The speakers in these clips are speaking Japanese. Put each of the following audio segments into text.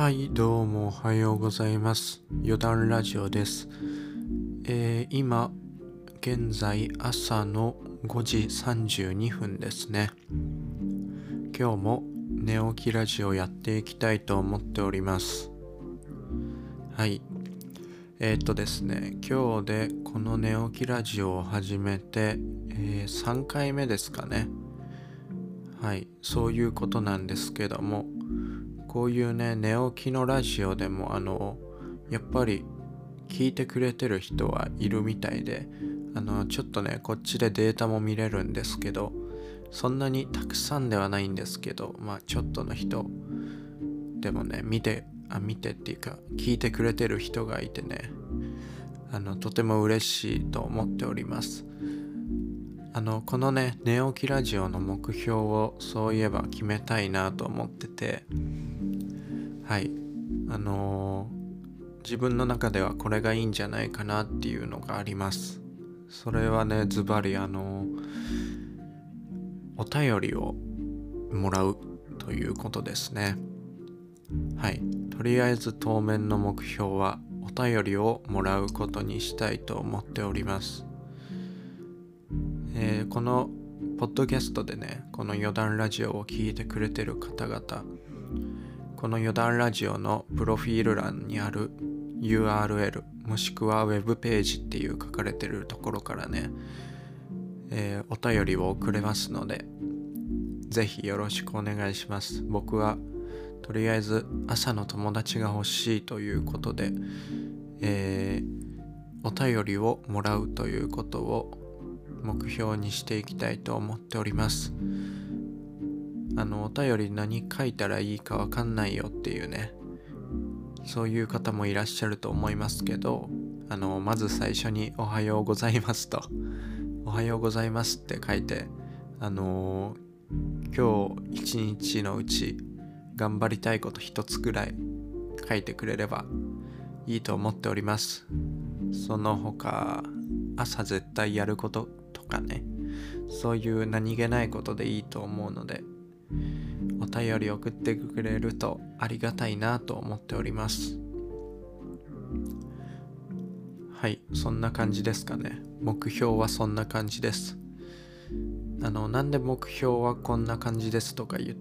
はい、どうもおはようございます。余談ラジオです。えー今、現在朝の5時32分ですね。今日も寝起きラジオやっていきたいと思っております。はい。えーっとですね、今日でこの寝起きラジオを始めて、えー3回目ですかね。はい、そういうことなんですけども、こういうね、寝起きのラジオでも、あの、やっぱり聞いてくれてる人はいるみたいで、あの、ちょっとね、こっちでデータも見れるんですけど、そんなにたくさんではないんですけど、まあ、ちょっとの人でもね、見て、あ、見てっていうか、聞いてくれてる人がいてね、あの、とても嬉しいと思っております。あの、このね、寝起きラジオの目標をそういえば決めたいなと思ってて、はい。あのー自分の中ではこれがいいんじゃないかなっていうのがあります。それはね、ズバリあのーお便りをもらうということですね。はい。とりあえず当面の目標はお便りをもらうことにしたいと思っております。えーこのポッドキャストでね、この余談ラジオを聞いてくれてる方々、この余談ラジオのプロフィール欄にある URL もしくはウェブページっていう書かれてるところからね、えーお便りを送れますので、ぜひよろしくお願いします。僕はとりあえず朝の友達が欲しいということで、えーお便りをもらうということを目標にしていきたいと思っております。あの、お便り何書いたらいいかわかんないよっていうね、そういう方もいらっしゃると思いますけど、あの、まず最初におはようございますと、おはようございますって書いて、あの今日一日のうち頑張りたいこと一つくらい書いてくれればいいと思っております。その他、朝絶対やることかね、そういう何気ないことでいいと思うので、お便り送ってくれるとありがたいなと思っております。はい、そんな感じですかね。目標はそんな感じです。あの、なんで目標はこんな感じですとか言っ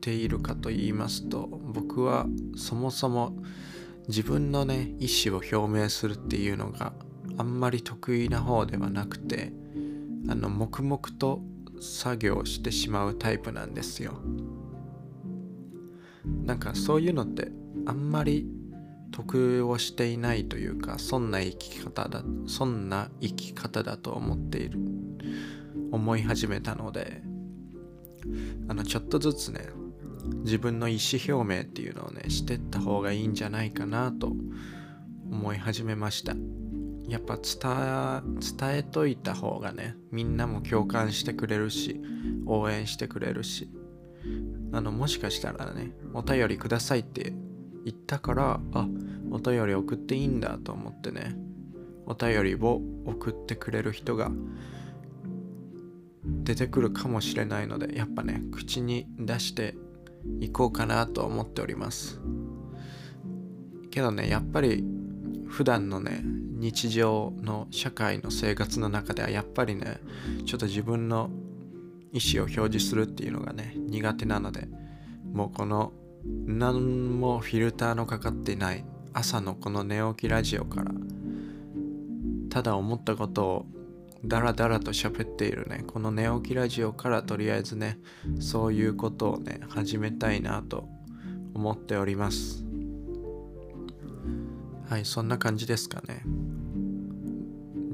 ているかと言いますと、僕はそもそも自分のね、意思を表明するっていうのがあんまり得意な方ではなくて、あの、黙々と作業してしまうタイプなんですよ。なんかそういうのってあんまり得をしていないというか、そんな生き方だ、そんな生き方だと思っている、思い始めたので、あの、ちょっとずつね、自分の意思表明っていうのをね、してった方がいいんじゃないかなと思い始めました。やっぱ伝え、伝えといた方がね、みんなも共感してくれるし、応援してくれるし、あの、もしかしたらね、お便りくださいって言ったから、あ、お便り送っていいんだと思ってね、お便りを送ってくれる人が出てくるかもしれないので、やっぱね、口に出していこうかなと思っております。けどね、やっぱり普段のね、日常の社会の生活の中ではやっぱりね、ちょっと自分の意思を表示するっていうのがね、苦手なので、もうこの何もフィルターのかかってない朝のこの寝起きラジオから、ただ思ったことをダラダラと喋っているね、この寝起きラジオからとりあえずね、そういうことをね、始めたいなと思っております。はい、そんな感じですかね。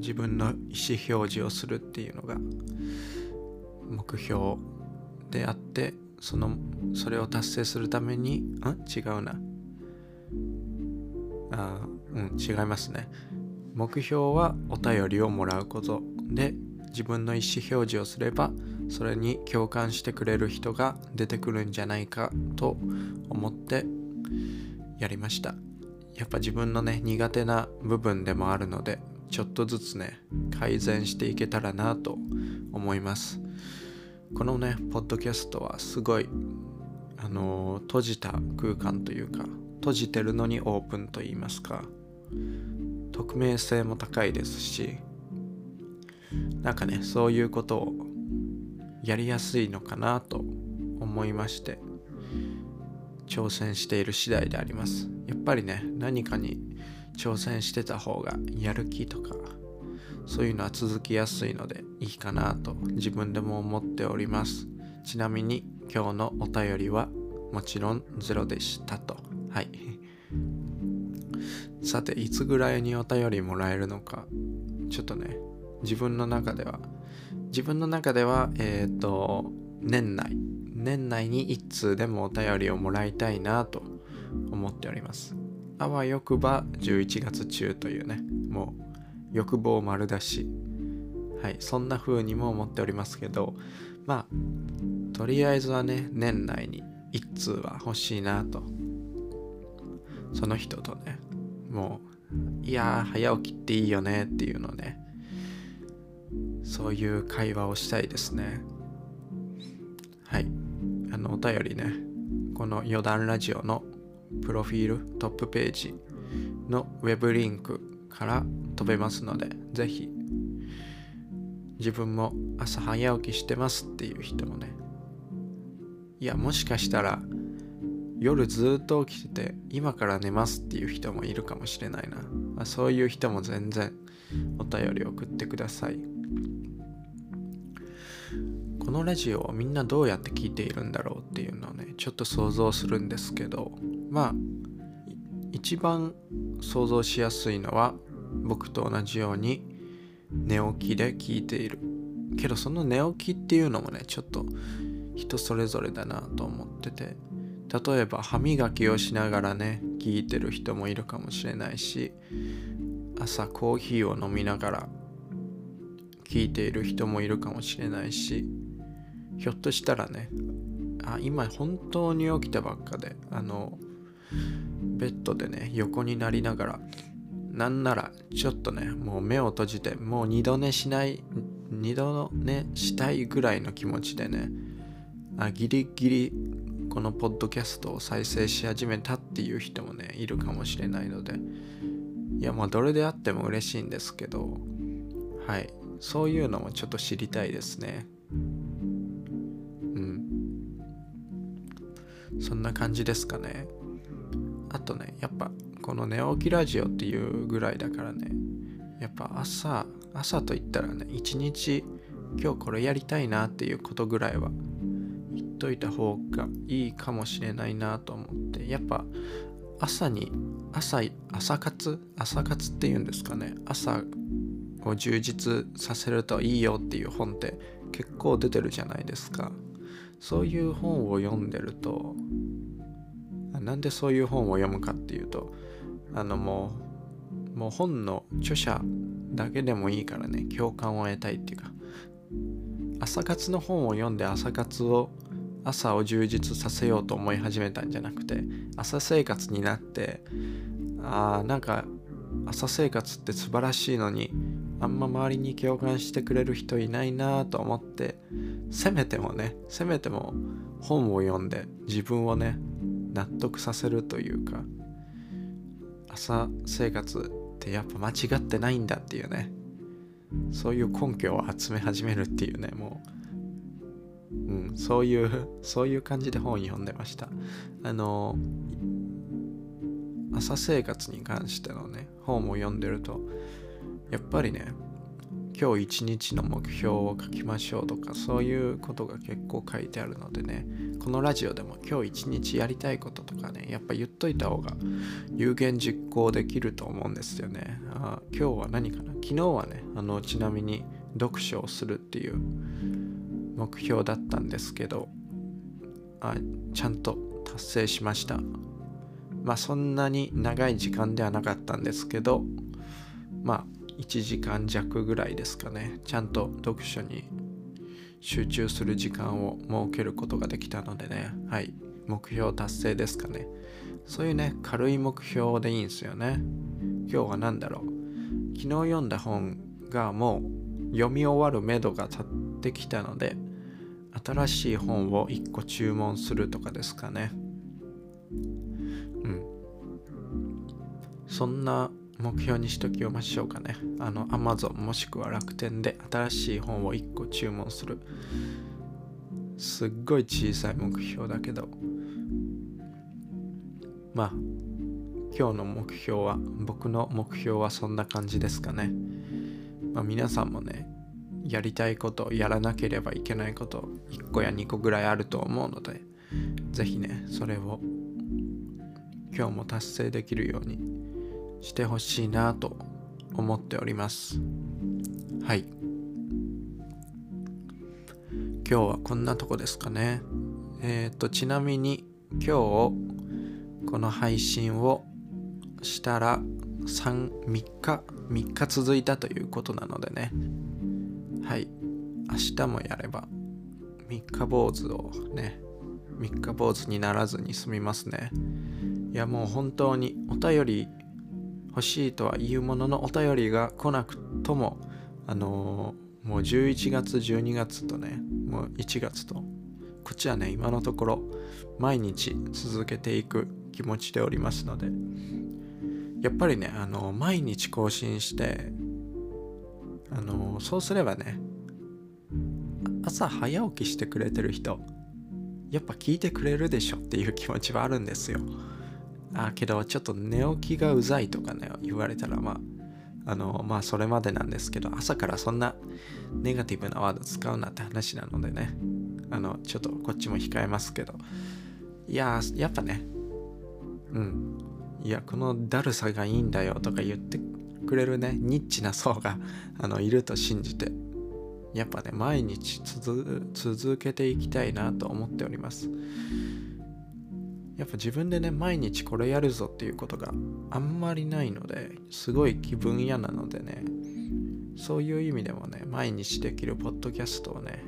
自分の意思表示をするっていうのが目標であって、その、それを達成するために、ん違うな。あうん、違いますね。目標はお便りをもらうことで自分の意思表示をすればそれに共感してくれる人が出てくるんじゃないかと思ってやりましたやっぱ自分のね苦手な部分でもあるのでちょっとずつね改善していけたらなと思います。このねポッドキャストはすごいあの閉じた空間というか閉じてるのにオープンと言いますか匿名性も高いですしなんかねそういうことをやりやすいのかなと思いまして挑戦している次第であります。やっぱりね何かに挑戦してた方がやる気とかそういうのは続きやすいのでいいかなと自分でも思っております。ちなみに今日のお便りはもちろんゼロでしたと。はい。さていつぐらいにお便りもらえるのか。ちょっとね自分の中では自分の中ではえっ、ー、と年内。年内に1通でもお便りをもらいたいなと思っております。あわよくば11月中というねもう欲望丸出し。はいそんな風にも思っておりますけどまあとりあえずはね年内に1通は欲しいなと。その人とねもういや早起きっていいよねっていうのねそういう会話をしたいですね。はいあのお便りねこの余談ラジオのプロフィールトップページのウェブリンクから飛べますのでぜひ自分も朝早起きしてますっていう人もね。いやもしかしたら夜ずっと起きてて今から寝ますっていう人もいるかもしれないな、まあ、そういう人も全然お便り送ってください。このラジオをみんなどうやって聞いているんだろうっていうのをねちょっと想像するんですけどまあ一番想像しやすいのは僕と同じように寝起きで聞いている。けどその寝起きっていうのもねちょっと人それぞれだなと思ってて例えば歯磨きをしながらね聞いてる人もいるかもしれないし朝コーヒーを飲みながら聞いている人もいるかもしれないしひょっとしたらねあ今本当に起きたばっかであのベッドでね横になりながらなんならちょっとねもう目を閉じてもう二度寝しない二度寝したいぐらいの気持ちでねあギリギリこのポッドキャストを再生し始めたっていう人もねいるかもしれないのでいやまあどれであっても嬉しいんですけどはいそういうのもちょっと知りたいですね。うん。そんな感じですかね。あとねやっぱこの寝起きラジオっていうぐらいだからねやっぱ朝朝と言ったらね一日今日これやりたいなっていうことぐらいは言っといた方がいいかもしれないなと思ってやっぱ朝に朝朝活？朝活っていうんですかね。朝を充実させるといいよっていう本って結構出てるじゃないですか。そういう本を読んでるとなんでそういう本を読むかっていうとあのもうもう本の著者だけでもいいからね共感を得たいっていうか朝活の本を読んで朝活を朝を充実させようと思い始めたんじゃなくて朝生活になってあーなんか朝生活って素晴らしいのにあんま周りに共感してくれる人いないなと思ってせめてもねせめても本を読んで自分をね納得させるというか朝生活ってやっぱ間違ってないんだっていうね。そういう根拠を集め始めるっていうねもう、うん、そういうそういう感じで本読んでました。あの朝生活に関してのね本を読んでるとやっぱりね今日一日の目標を書きましょうとかそういうことが結構書いてあるのでねこのラジオでも今日一日やりたいこととかねやっぱ言っといた方が有言実行できると思うんですよね。あ今日は何かな？昨日はねあのちなみに読書をするっていう目標だったんですけどあちゃんと達成しました。まあそんなに長い時間ではなかったんですけどまあ1時間弱ぐらいですかね。ちゃんと読書に集中する時間を設けることができたのでね。はい。目標達成ですかね。そういうね軽い目標でいいんですよね。今日は何だろう。昨日読んだ本がもう読み終わるめどが立ってきたので新しい本を1個注文するとかですかね。うん。そんな目標にしときましょうかね。あの、Amazon もしくは楽天で新しい本を1個注文する。すっごい小さい目標だけど、まあ、今日の目標は、僕の目標はそんな感じですかね。まあ、皆さんもね、やりたいことやらなければいけないこと1個や2個ぐらいあると思うのでぜひねそれを今日も達成できるようにしてほしいなと思っております。はい。今日はこんなとこですかね。えっ、ー、とちなみに今日この配信をしたら 3, 3日3日続いたということなのでね。はい。明日もやれば三日坊主をね三日坊主にならずに済みますね。いやもう本当にお便り欲しいとは言うもののお便りが来なくともあのー、もう11月12月とねもう1月とこっちはね今のところ毎日続けていく気持ちでおりますのでやっぱりねあの毎日更新してあのそうすればね朝早起きしてくれてる人やっぱ聞いてくれるでしょっていう気持ちはあるんですよ。あけどちょっと寝起きがうざいとかね言われたらまああのまあそれまでなんですけど朝からそんなネガティブなワード使うなって話なのでねあのちょっとこっちも控えますけど。いややっぱねうん。いやこのだるさがいいんだよとか言ってくれるねニッチな層があのいると信じてやっぱね毎日続けていきたいなと思っております。やっぱ自分でね毎日これやるぞっていうことがあんまりないのですごい気分嫌なのでねそういう意味でもね毎日できるポッドキャストをね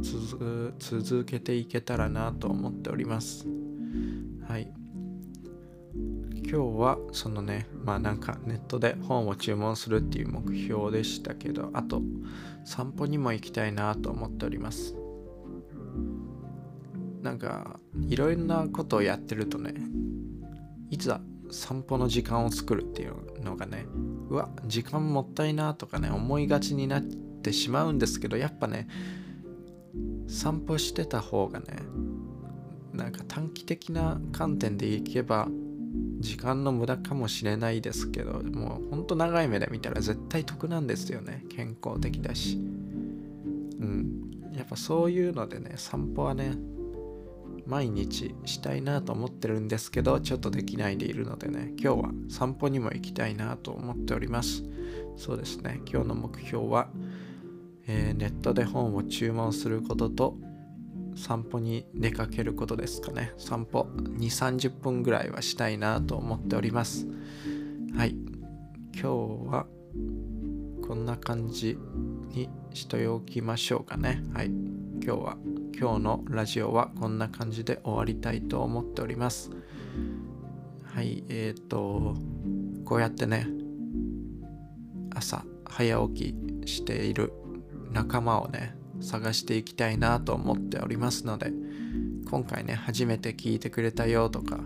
続けていけたらなと思っております。はい。今日はそのねまあなんかネットで本を注文するっていう目標でしたけどあと散歩にも行きたいなと思っております。なんかいろんなことをやってるとねいざ散歩の時間を作るっていうのがねうわ時間もったいなとかね思いがちになってしまうんですけどやっぱね散歩してた方がねなんか短期的な観点でいけば時間の無駄かもしれないですけどもうほんと長い目で見たら絶対得なんですよね健康的だし。うん。やっぱそういうのでね散歩はね毎日したいなと思ってるんですけどちょっとできないでいるのでね今日は散歩にも行きたいなと思っております。そうですね。今日の目標は、えー、ネットで本を注文することと散歩に出かけることですかね。散歩2 3 0分ぐらいはしたいなと思っております。はい。今日はこんな感じにしておきましょうかね。はい。今日は今日のラジオはこんな感じで終わりたいと思っております。はいえっ、ー、とこうやってね朝早起きしている仲間をね探していきたいなと思っておりますので今回ね初めて聞いてくれたよとか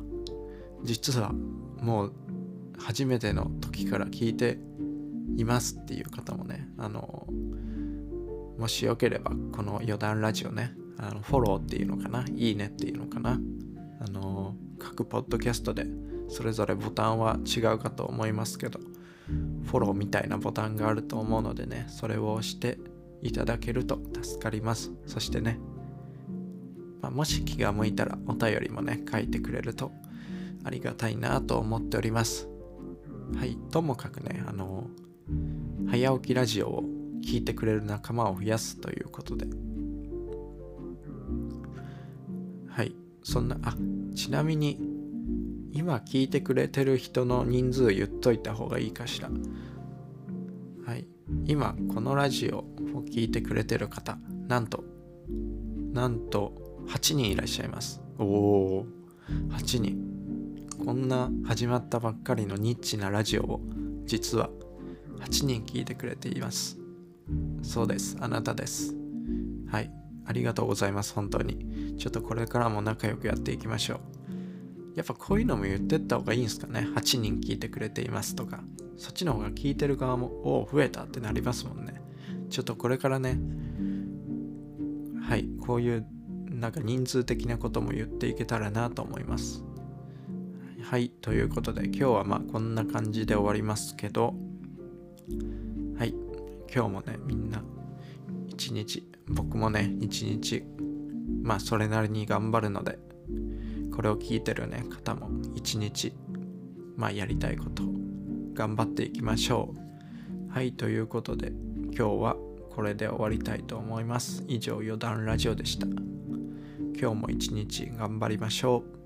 実はもう初めての時から聞いていますっていう方もねあのもしよければこの余談ラジオねあのフォローっていうのかな？いいねっていうのかな？あの各ポッドキャストでそれぞれボタンは違うかと思いますけどフォローみたいなボタンがあると思うのでねそれを押していただけると助かります。そしてね、まあ、もし気が向いたらお便りもね、書いてくれるとありがたいなと思っております。はい、ともかくね、あの、早起きラジオを聞いてくれる仲間を増やすということで。そんな、あ、ちなみに、今聞いてくれてる人の人数言っといた方がいいかしら。はい、今このラジオを聴いてくれてる方なんとなんと8人いらっしゃいます。おお8人。こんな始まったばっかりのニッチなラジオを実は8人聞いてくれています。そうです。あなたです。はい。ありがとうございます。本当にちょっとこれからも仲良くやっていきましょうやっぱこういうのも言ってった方がいいんすかね。8人聞いてくれていますとか。そっちの方が聞いてる側も、おお、増えたってなりますもんね。ちょっとこれからね、はい、こういうなんか人数的なことも言っていけたらなと思います。はい、ということで今日はまあこんな感じで終わりますけど、はい、今日もね、みんな一日、僕もね、一日、まあそれなりに頑張るので、これを聞いてるね、方も一日、まあやりたいこと頑張っていきましょう。はい、ということで今日はこれで終わりたいと思います。以上、余談ラジオでした。今日も一日頑張りましょう。